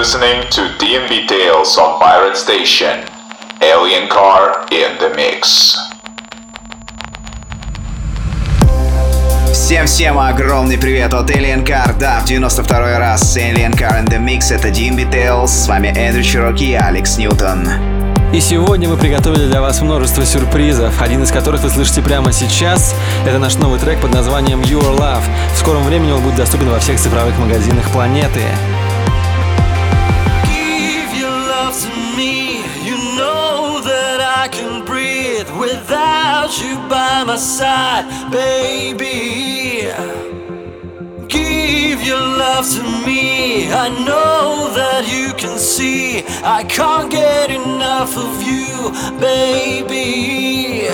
listening to DMV Tales on Pirate Station. Alien Car in the Mix. Всем-всем огромный привет от Alien Car. Да, в 92 раз Alien Car in the Mix это DMV Tales. С вами Эндрю Чироки и Алекс Ньютон. И сегодня мы приготовили для вас множество сюрпризов, один из которых вы слышите прямо сейчас. Это наш новый трек под названием Your Love. В скором времени он будет доступен во всех цифровых магазинах планеты. Without you by my side, baby. Give your love to me. I know that you can see I can't get enough of you, baby.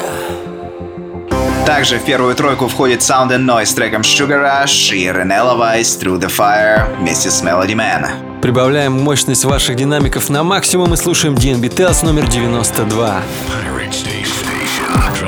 Также в первую тройку входит Sound and Noise с треком Sugar Rush и Renella Weiss Through the Fire вместе с Melody Man. Прибавляем мощность ваших динамиков на максимум и слушаем DNB Tales номер 92. Rock.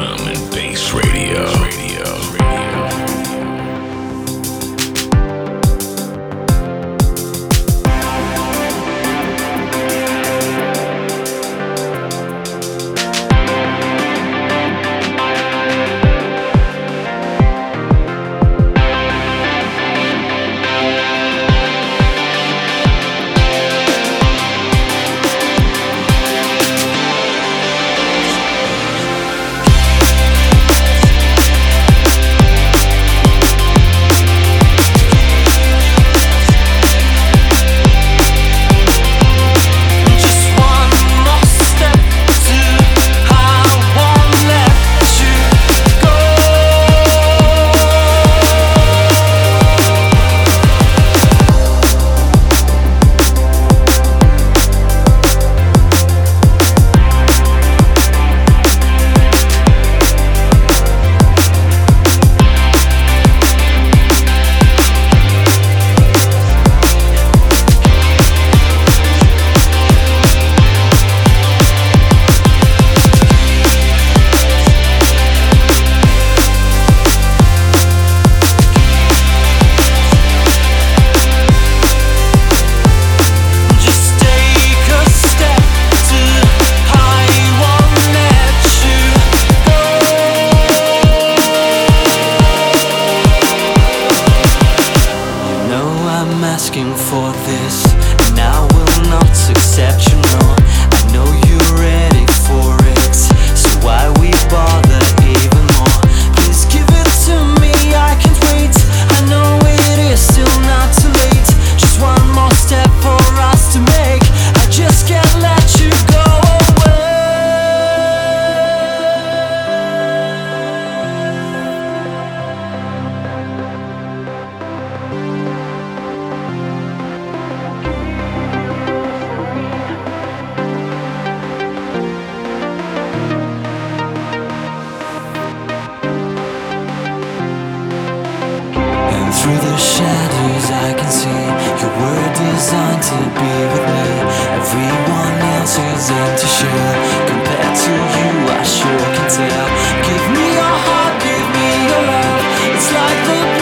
designed to be with me. Everyone else is in to share Compared to you, I sure can tell. Give me your heart, give me your love. It's like the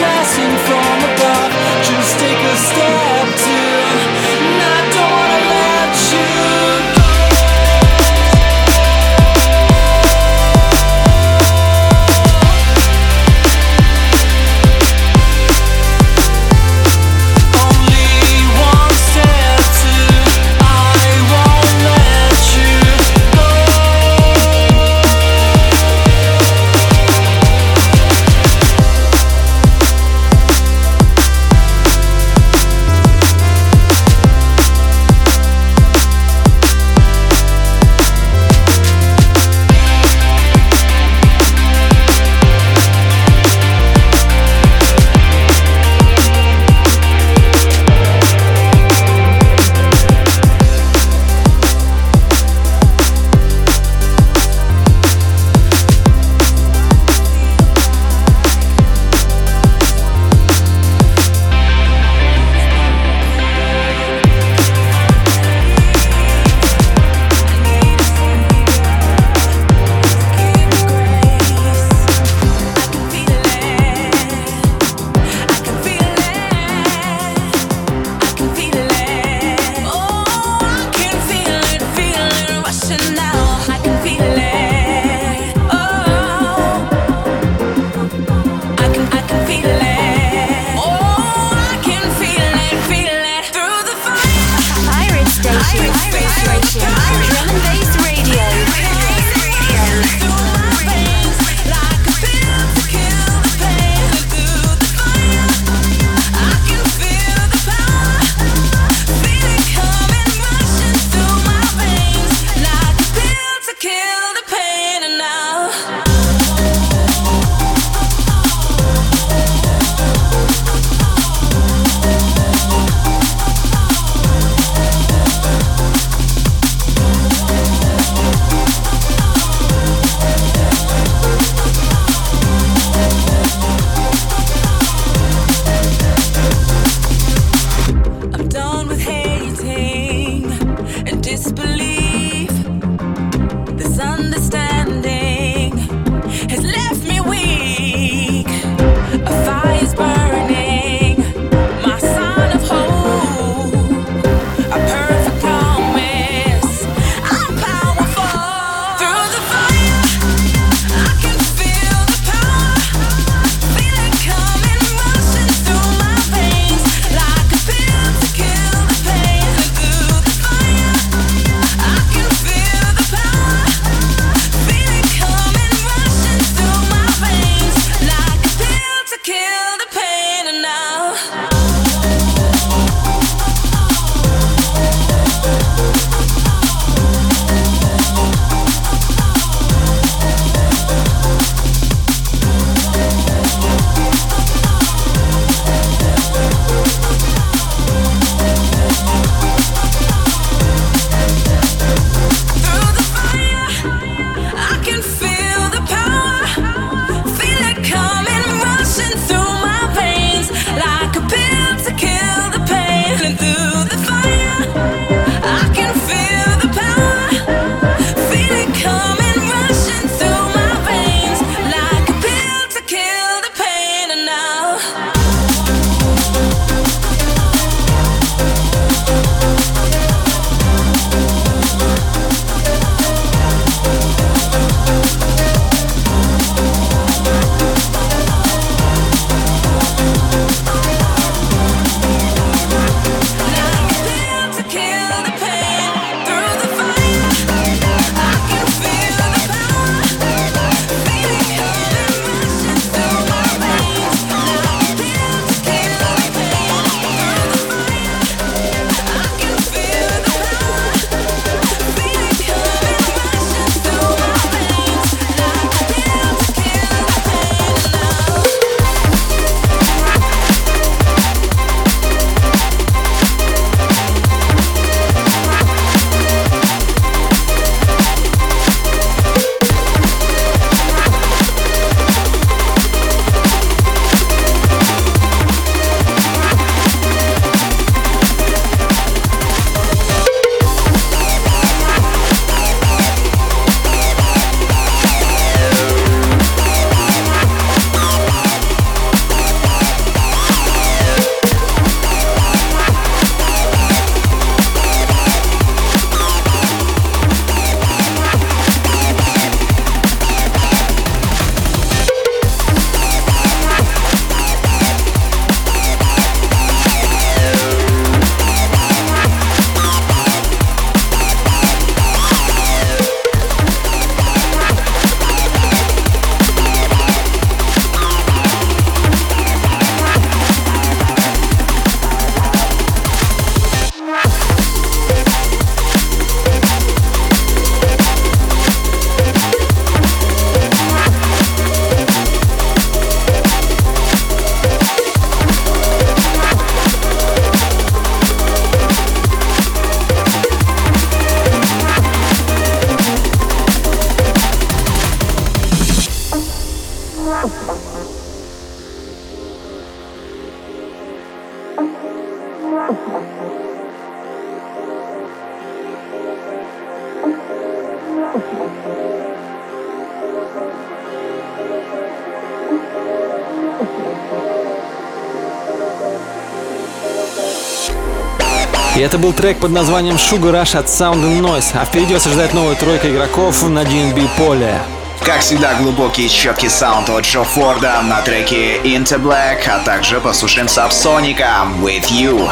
И это был трек под названием Sugar Rush от Sound and Noise, а впереди вас ожидает новая тройка игроков на DNB поле. Как всегда, глубокий и четкий саунд от Джо Форда на треке Into Black, а также послушаем Сабсоника With You.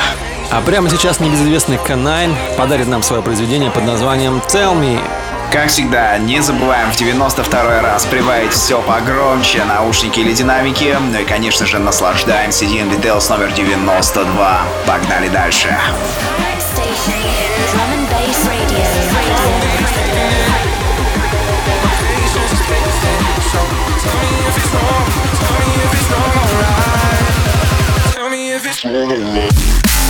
А прямо сейчас небезызвестный K9 подарит нам свое произведение под названием Tell Me. Как всегда, не забываем в 92 раз прибавить все погромче, наушники или динамики. Ну и, конечно же, наслаждаемся DNB Tales номер 92. Погнали дальше. Drum and bass radio. Tell me if it's wrong. как я и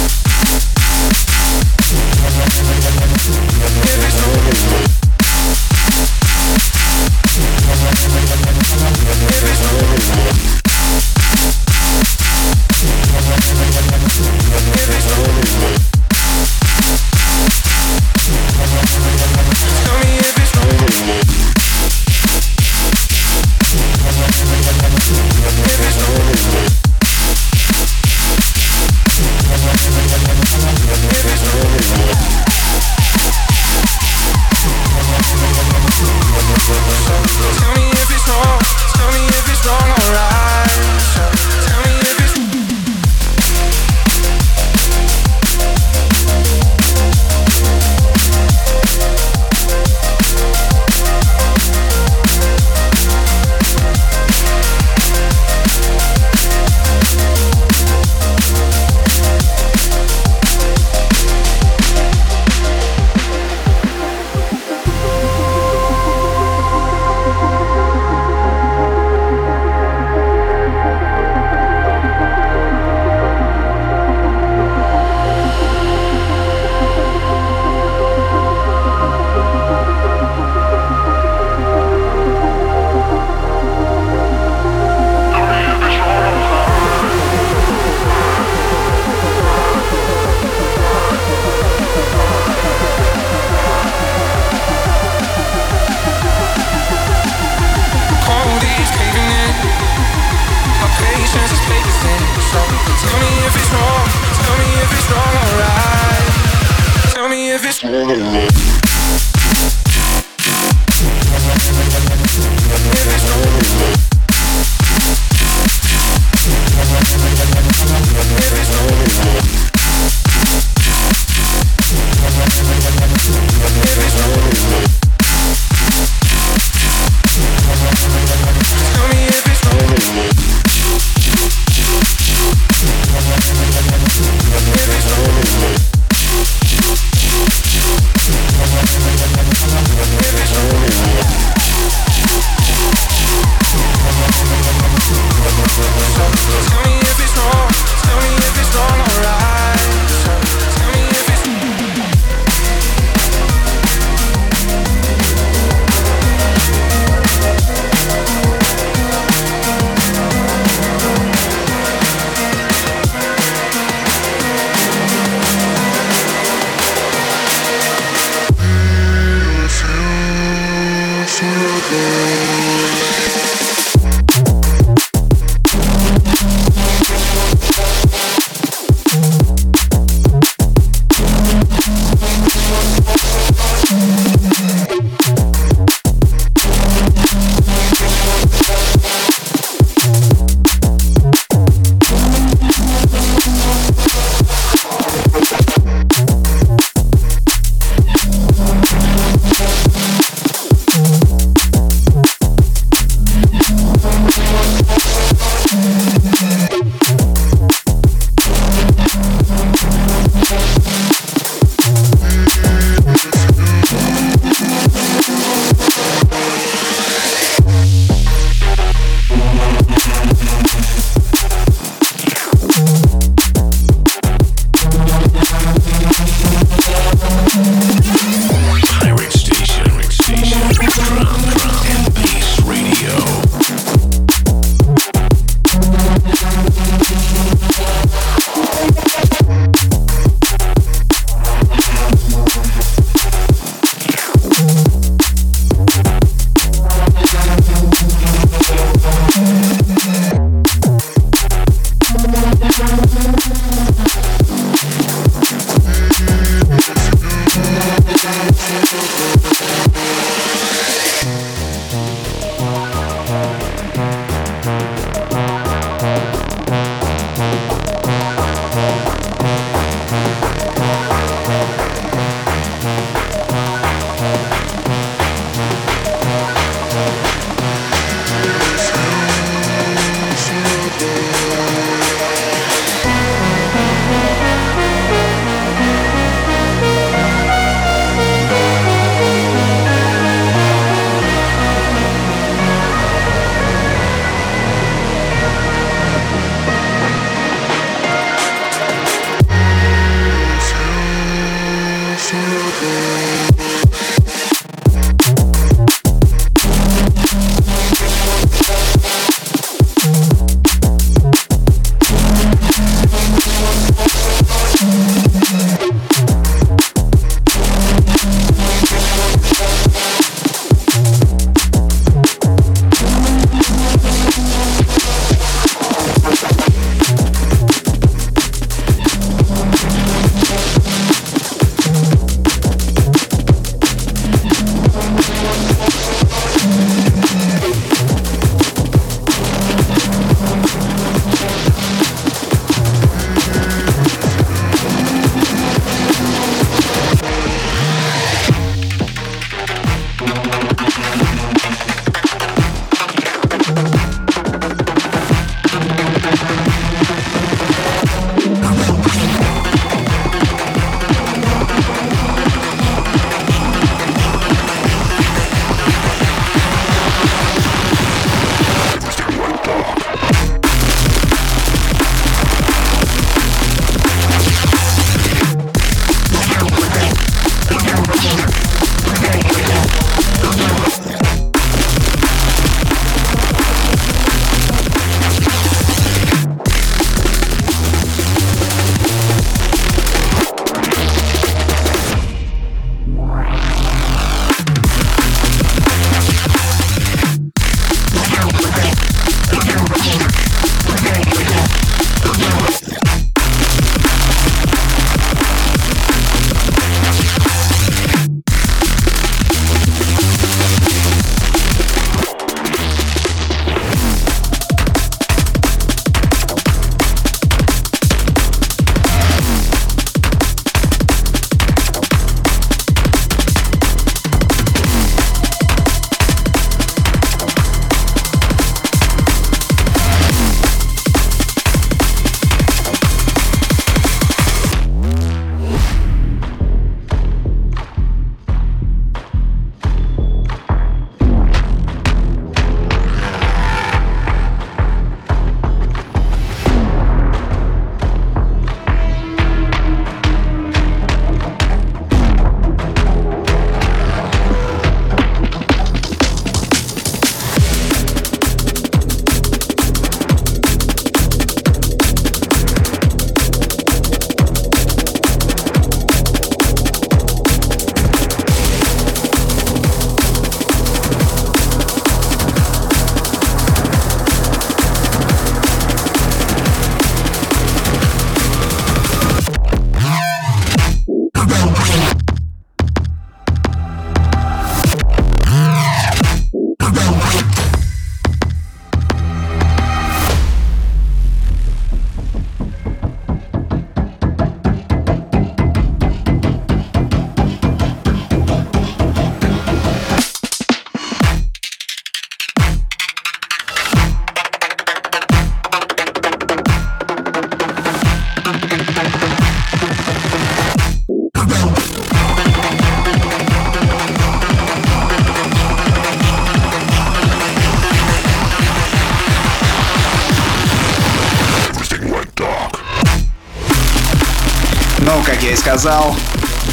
сказал,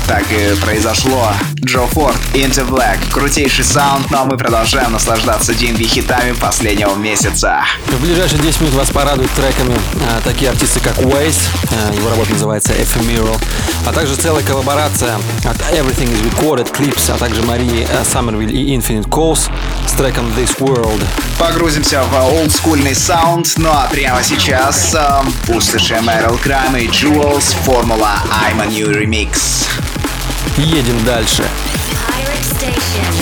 так и произошло. Джо Форд, Into Black. Крутейший саунд, но мы продолжаем наслаждаться DNB хитами последнего месяца. В ближайшие 10 минут вас порадуют треками а, такие артисты, как Waze, а, его работа называется Ephemeral, а также целая коллаборация от Everything is Recorded Clips, а также Марии Саммервиль и Infinite Calls с треком This World. Погрузимся в олдскульный саунд, ну а прямо сейчас э, услышим Meryl Crime и Jewels, формула I'm a New Remix. Едем дальше. Pirate Station.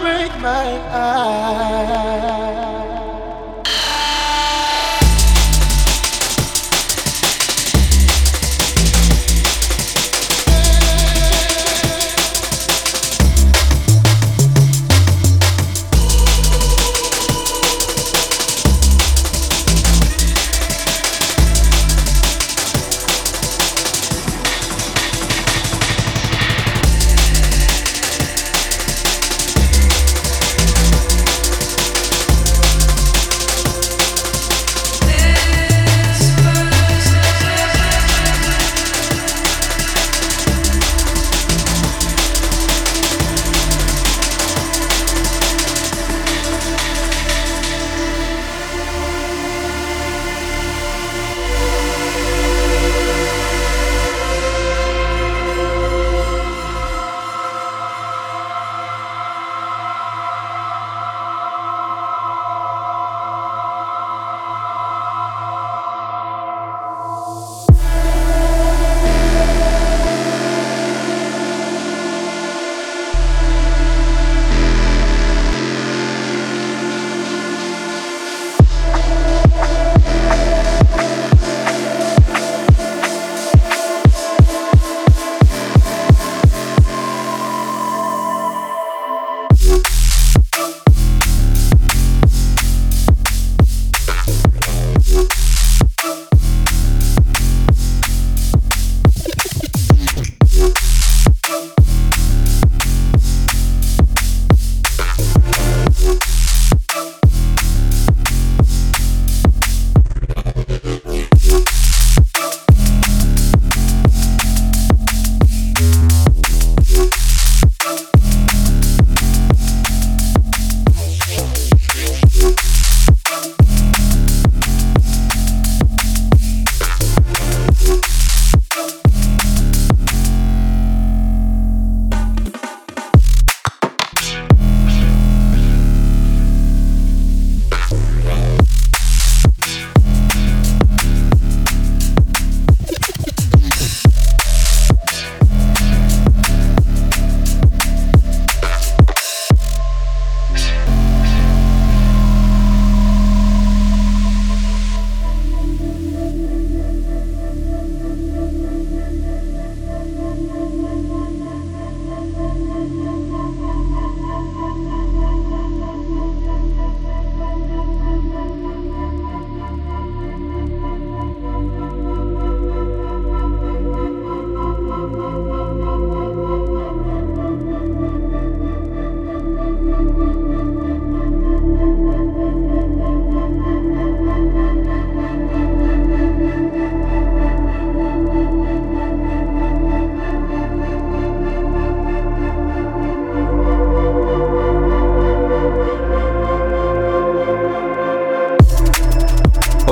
break my eyes.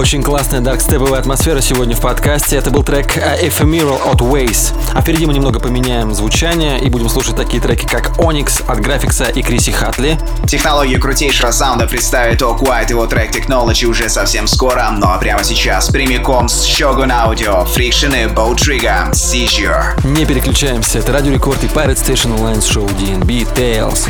Очень классная дакстеповая атмосфера сегодня в подкасте. Это был трек Ephemeral от Waze. А впереди мы немного поменяем звучание и будем слушать такие треки, как Onyx от Графикса и Криси Хатли. Технологию крутейшего саунда представит All Quiet, его трек Technology уже совсем скоро, ну а прямо сейчас прямиком с Shogun Audio, Friction и Bow Trigger, Seizure. Не переключаемся, это Радио Рекорд и Pirate Station Online Show DNB Tales.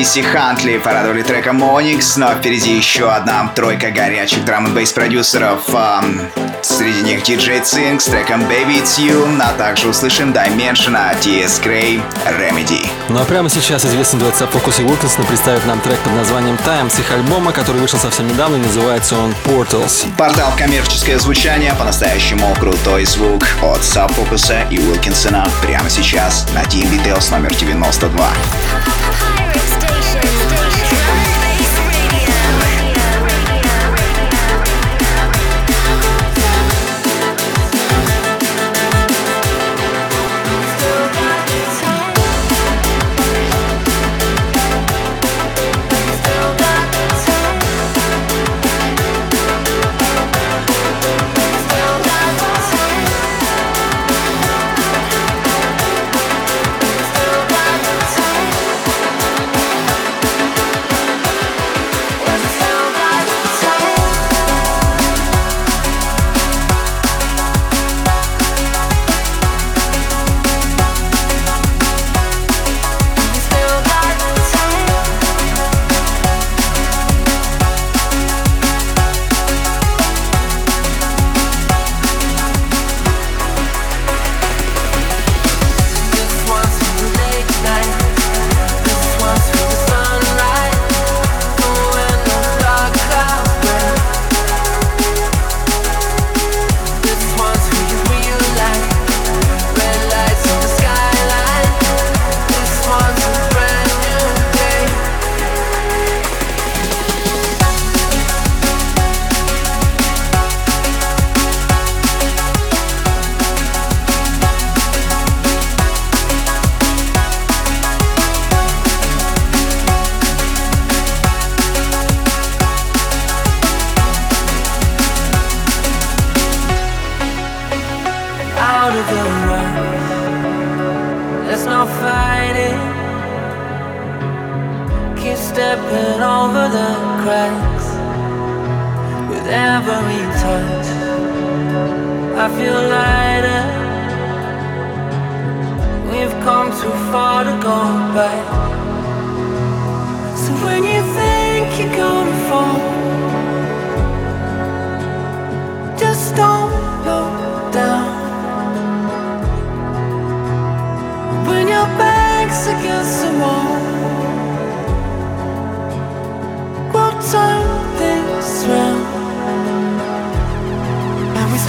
Криси Хантли порадовали треком Onyx, но впереди еще одна тройка горячих драм н бейс продюсеров. Среди них DJ Cink с треком Baby It's You, а также услышим Dimension от TS Gray Remedy. Ну а прямо сейчас известный дуэт Фокус и Уилкинсона представит нам трек под названием Time с их альбома, который вышел совсем недавно и называется он Portals. Портал коммерческое звучание, по-настоящему крутой звук от Сабфокуса и Уилкинсона прямо сейчас на DMV Tales номер 92.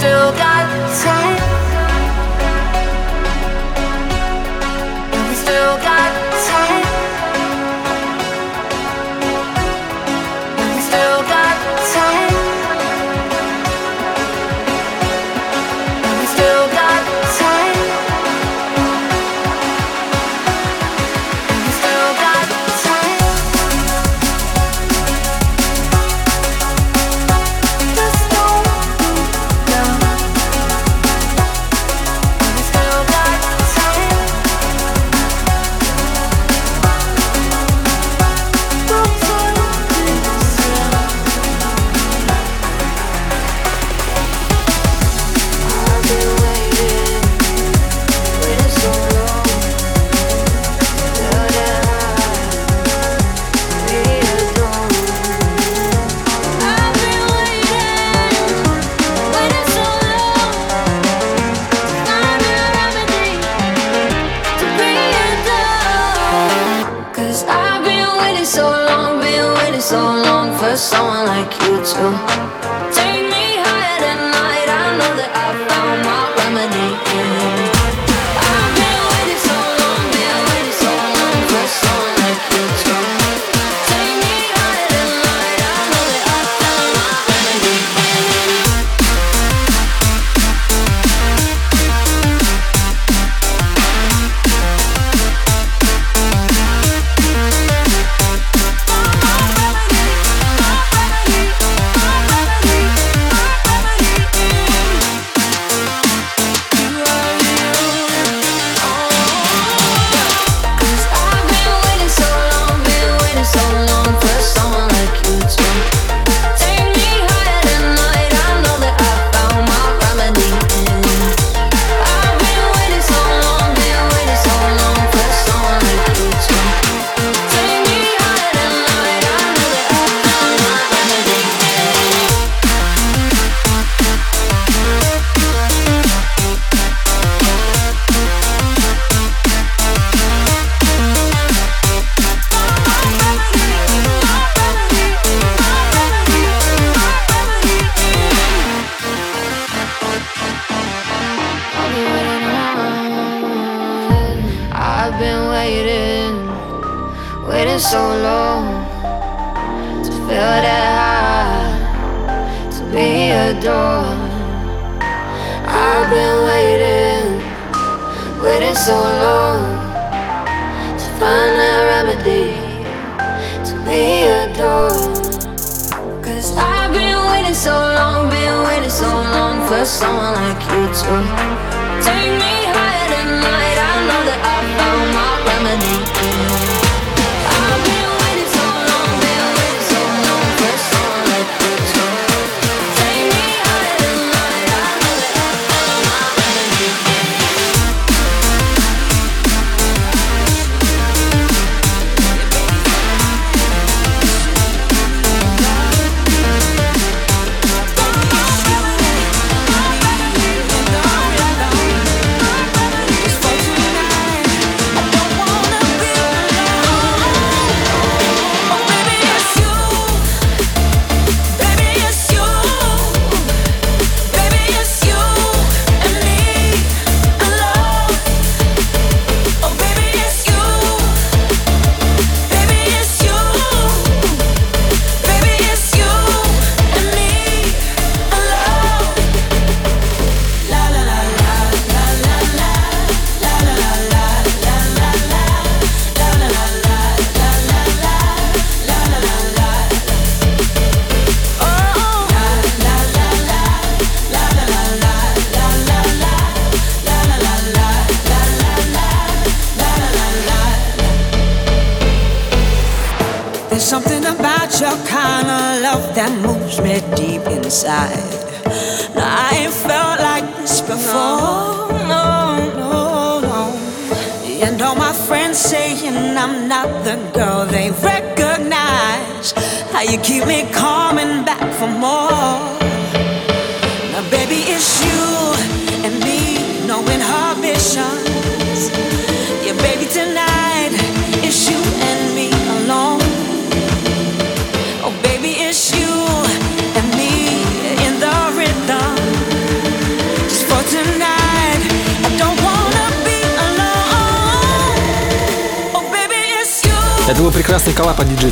still got time.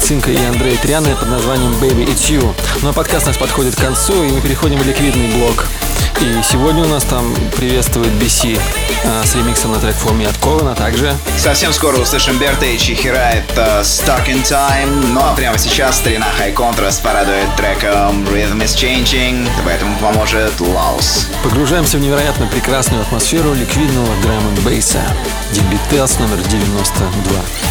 Цинка и Андрей Тряны под названием Baby It's You. Но подкаст у нас подходит к концу, и мы переходим в ликвидный блок. И сегодня у нас там приветствует BC а, с ремиксом на трек For Me от Кована, а также... Совсем скоро услышим Берта и Чихира, это Stuck in Time, но прямо сейчас Трина High Contrast порадует треком Rhythm is Changing, поэтому поможет Лаус. Погружаемся в невероятно прекрасную атмосферу ликвидного драм бейса Дебит номер 92.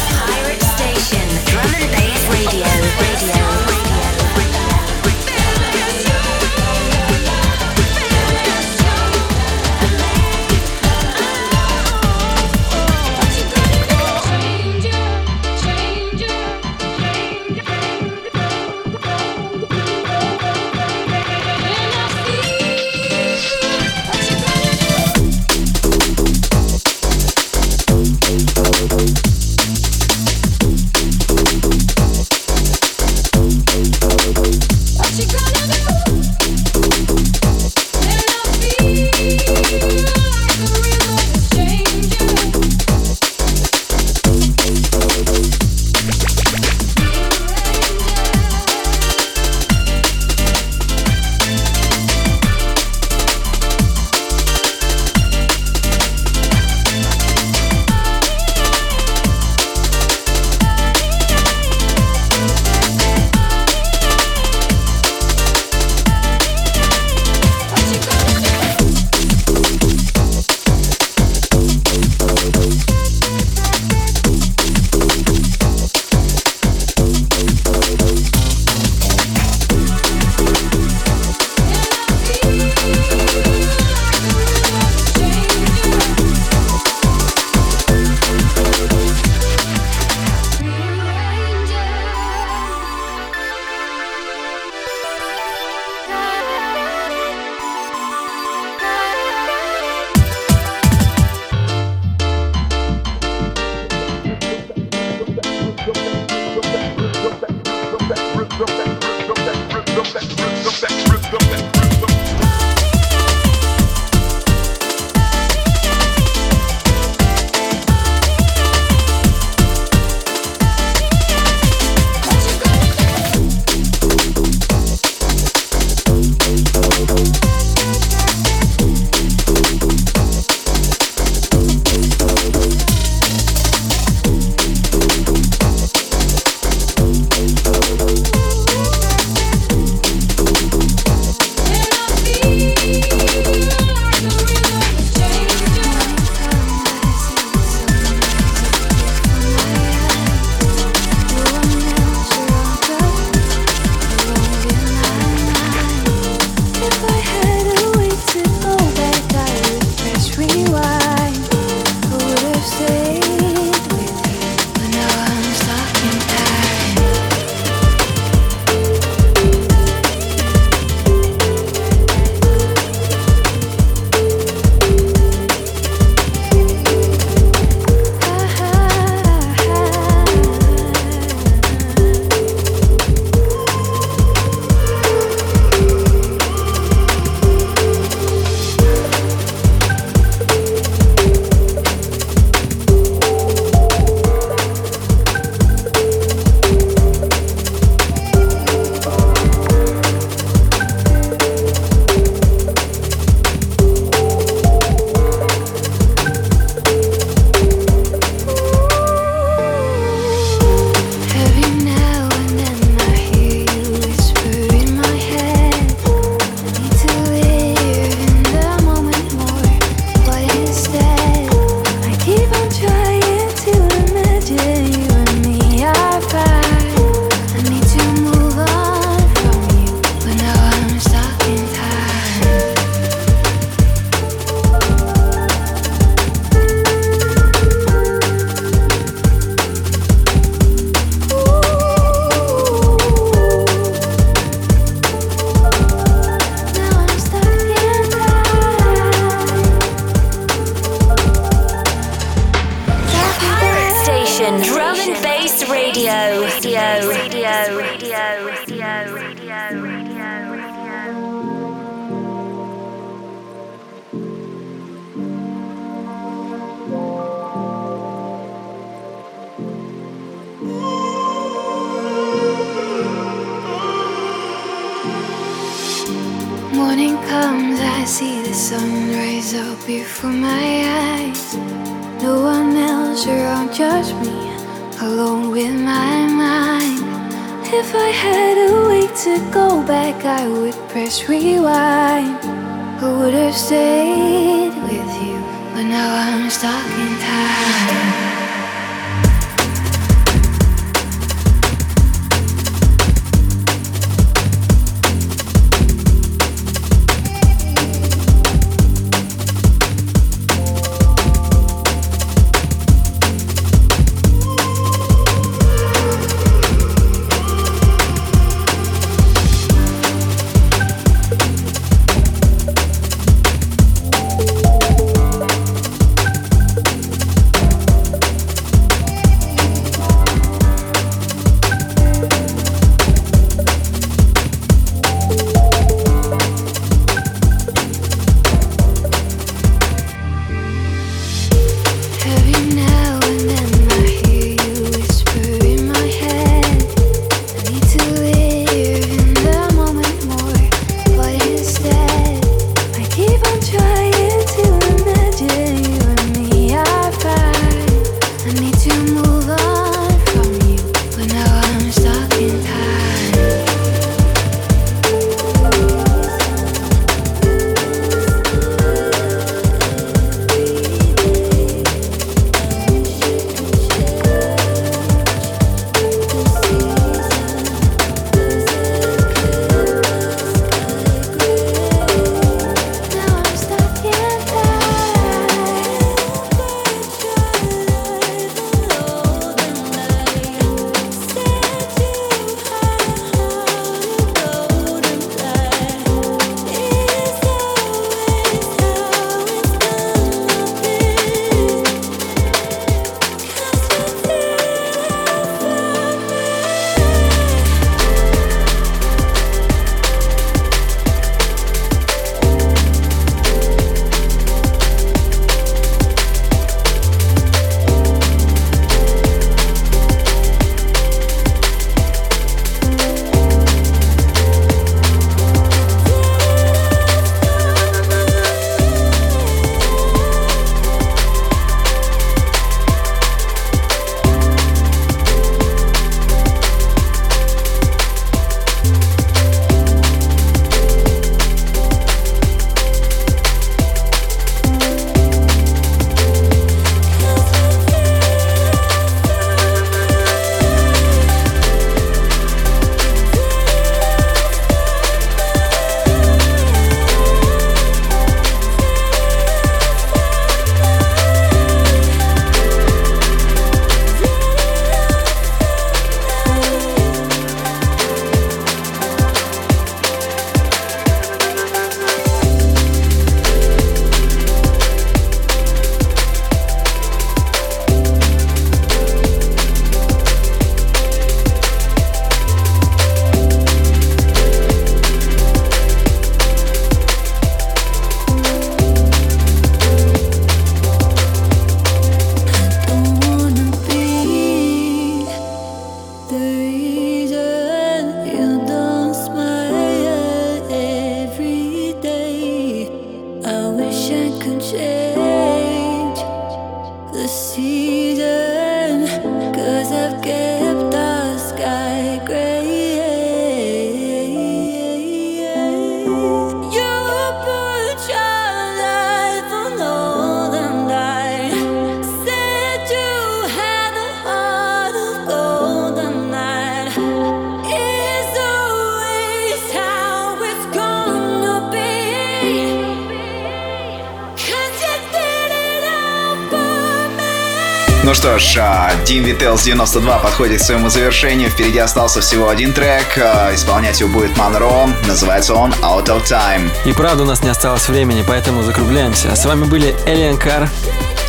что ж, а, Dean Vitals 92 подходит к своему завершению. Впереди остался всего один трек. А, исполнять его будет Монро. Называется он Out of Time. И правда у нас не осталось времени, поэтому закругляемся. С вами были Элиан Кар,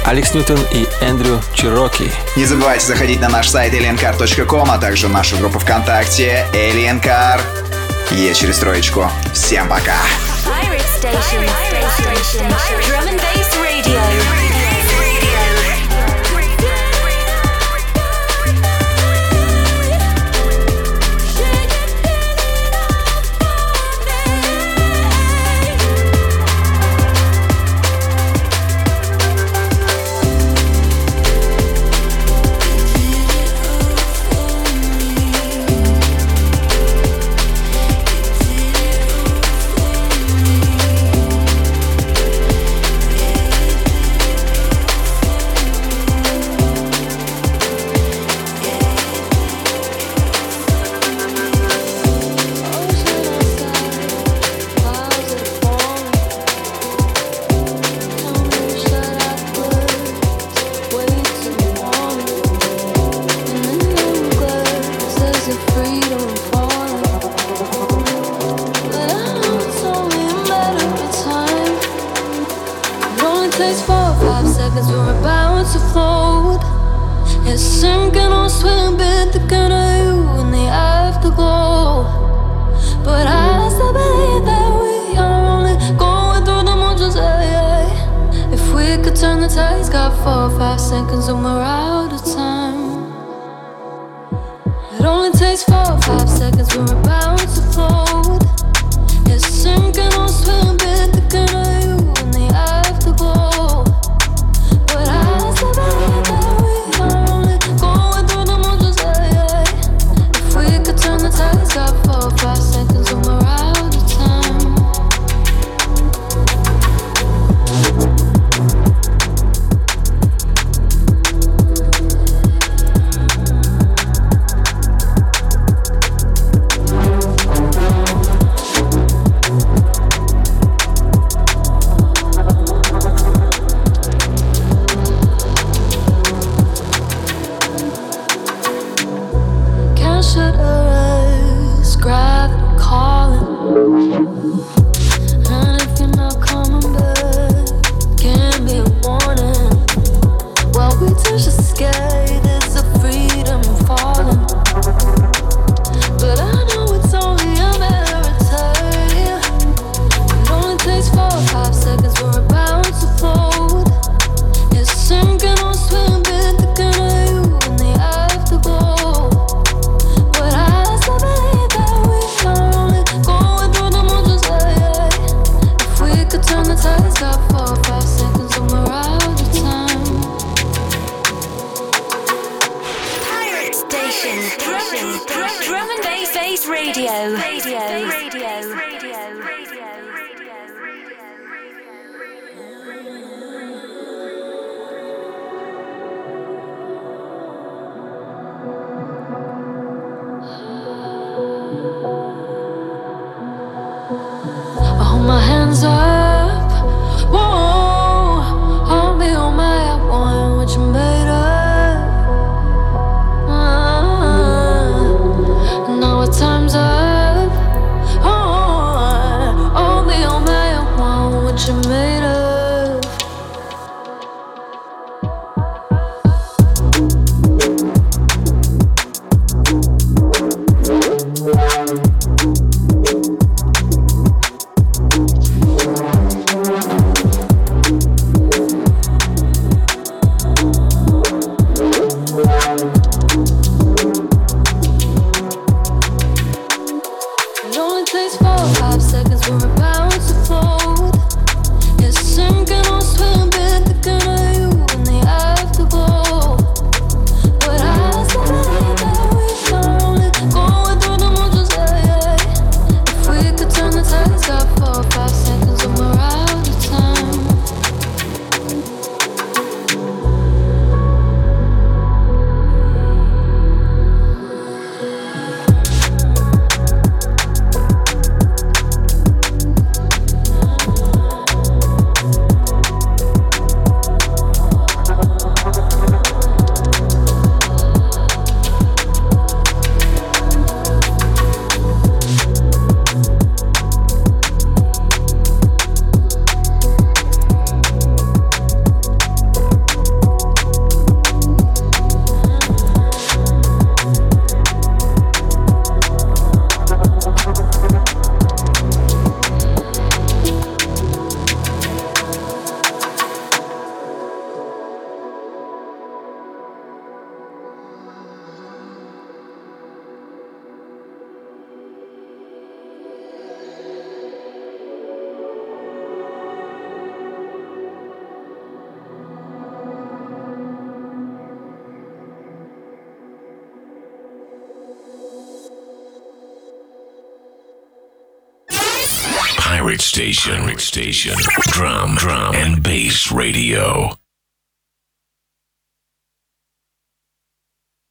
Алекс Ньютон и Эндрю Чироки. Не забывайте заходить на наш сайт aliencar.com, а также в нашу группу ВКонтакте Aliencar. Е через троечку. Всем пока. Pirate Station. Pirate Station. Pirate Station. Drum radio.